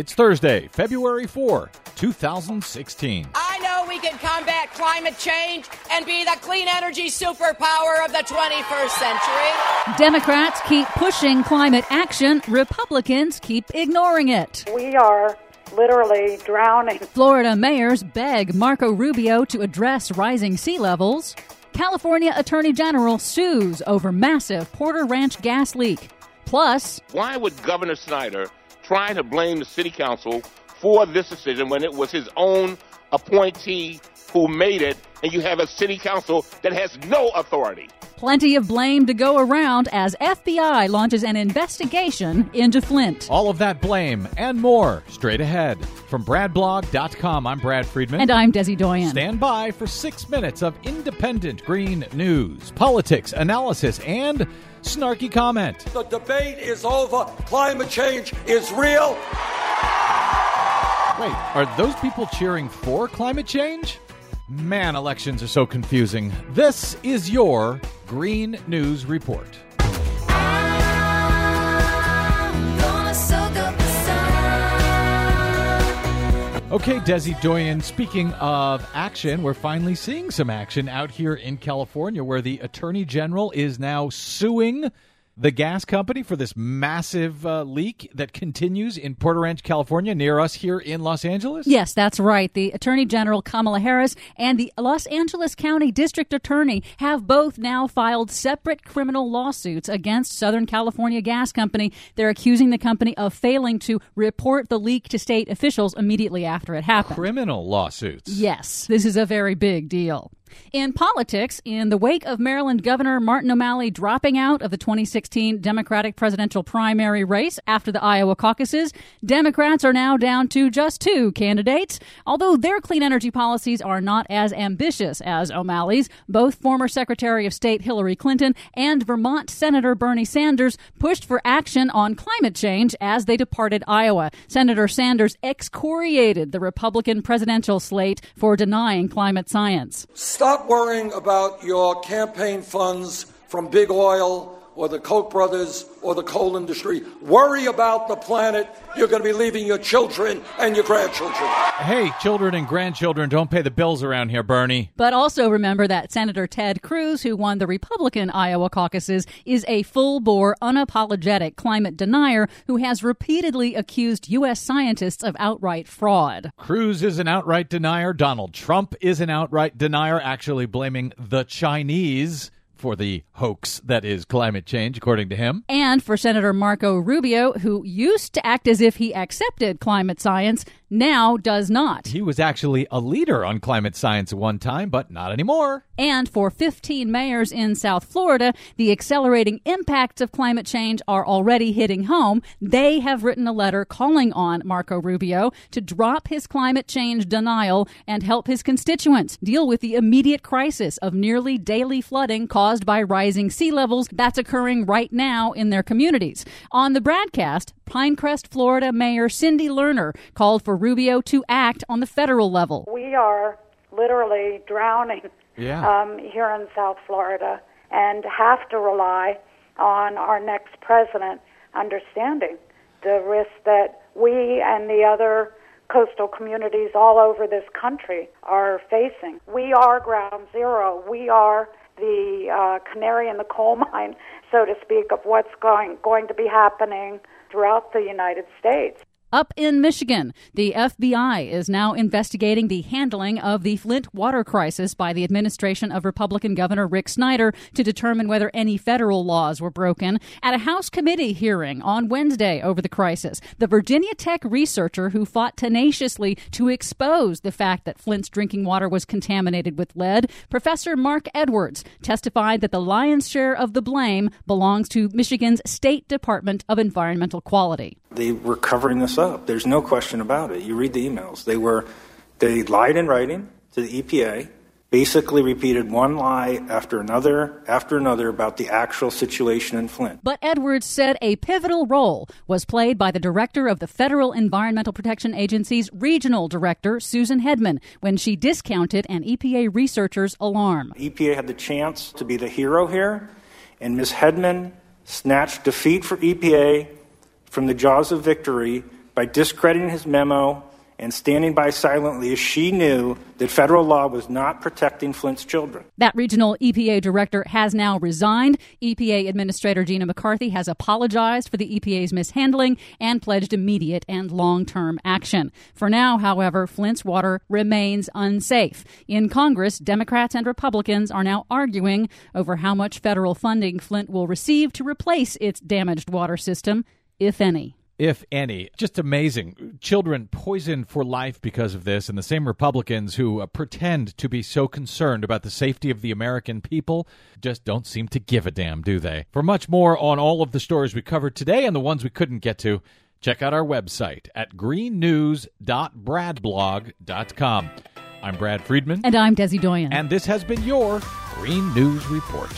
It's Thursday, February 4, 2016. I know we can combat climate change and be the clean energy superpower of the 21st century. Democrats keep pushing climate action, Republicans keep ignoring it. We are literally drowning. Florida mayors beg Marco Rubio to address rising sea levels. California Attorney General sues over massive Porter Ranch gas leak. Plus, why would Governor Snyder trying to blame the city council for this decision when it was his own appointee who made it, and you have a city council that has no authority. Plenty of blame to go around as FBI launches an investigation into Flint. All of that blame and more straight ahead. From BradBlog.com, I'm Brad Friedman. And I'm Desi Doyen. Stand by for six minutes of independent green news, politics, analysis, and snarky comment. The debate is over. Climate change is real. Wait, are those people cheering for climate change? Man, elections are so confusing. This is your Green News Report. Okay, Desi Doyen, speaking of action, we're finally seeing some action out here in California where the Attorney General is now suing the gas company for this massive uh, leak that continues in Porter Ranch, California, near us here in Los Angeles? Yes, that's right. The Attorney General Kamala Harris and the Los Angeles County District Attorney have both now filed separate criminal lawsuits against Southern California Gas Company. They're accusing the company of failing to report the leak to state officials immediately after it happened. Criminal lawsuits. Yes, this is a very big deal. In politics, in the wake of Maryland Governor Martin O'Malley dropping out of the 2016 Democratic presidential primary race after the Iowa caucuses, Democrats are now down to just two candidates. Although their clean energy policies are not as ambitious as O'Malley's, both former Secretary of State Hillary Clinton and Vermont Senator Bernie Sanders pushed for action on climate change as they departed Iowa. Senator Sanders excoriated the Republican presidential slate for denying climate science. Stop worrying about your campaign funds from big oil or the Koch brothers or the coal industry. Worry about the planet you're going to be leaving your children and your grandchildren. Hey, children and grandchildren don't pay the bills around here, Bernie. But also remember that Senator Ted Cruz, who won the Republican Iowa caucuses, is a full bore, unapologetic climate denier who has repeatedly accused U.S. scientists of outright fraud. Cruz is an outright denier. Donald Trump is an outright denier, actually blaming the Chinese for the hoax that is climate change, according to him. And for Senator Marco Rubio, who used to act as if he accepted climate science, now does not. He was actually a leader on climate science at one time, but not anymore. And for 15 mayors in South Florida, the accelerating impacts of climate change are already hitting home. They have written a letter calling on Marco Rubio to drop his climate change denial and help his constituents deal with the immediate crisis of nearly daily flooding caused by rising sea levels that's occurring right now in their communities. On the broadcast, Pinecrest, Florida Mayor Cindy Lerner called for Rubio to act on the federal level. We are literally drowning yeah. um, here in South Florida and have to rely on our next president understanding the risk that we and the other coastal communities all over this country are facing. We are ground zero. We are the uh, canary in the coal mine, so to speak, of what's going going to be happening throughout the United States. Up in Michigan, the FBI is now investigating the handling of the Flint water crisis by the administration of Republican Governor Rick Snyder to determine whether any federal laws were broken. At a House committee hearing on Wednesday over the crisis, the Virginia Tech researcher who fought tenaciously to expose the fact that Flint's drinking water was contaminated with lead, Professor Marc Edwards, testified that the lion's share of the blame belongs to Michigan's State Department of Environmental Quality. They were covering this up. There's no question about it. You read the emails. They were they lied in writing to the EPA, basically repeated one lie after another after another about the actual situation in Flint. But Edwards said a pivotal role was played by the director of the Federal Environmental Protection Agency's regional director, Susan Hedman, when she discounted an EPA researcher's alarm. EPA had the chance to be the hero here, and Ms. Hedman snatched defeat for EPA from the jaws of victory by discrediting his memo and standing by silently as she knew that federal law was not protecting Flint's children. That regional EPA director has now resigned. EPA Administrator Gina McCarthy has apologized for the EPA's mishandling and pledged immediate and long term action. For now, however, Flint's water remains unsafe. In Congress, Democrats and Republicans are now arguing over how much federal funding Flint will receive to replace its damaged water system, if any if any. Just amazing. Children poisoned for life because of this, and the same Republicans who uh, pretend to be so concerned about the safety of the American people just don't seem to give a damn, do they? For much more on all of the stories we covered today and the ones we couldn't get to, check out our website at greennews.bradblog.com. I'm Brad Friedman. And I'm Desi Doyen. And this has been your Green News Report.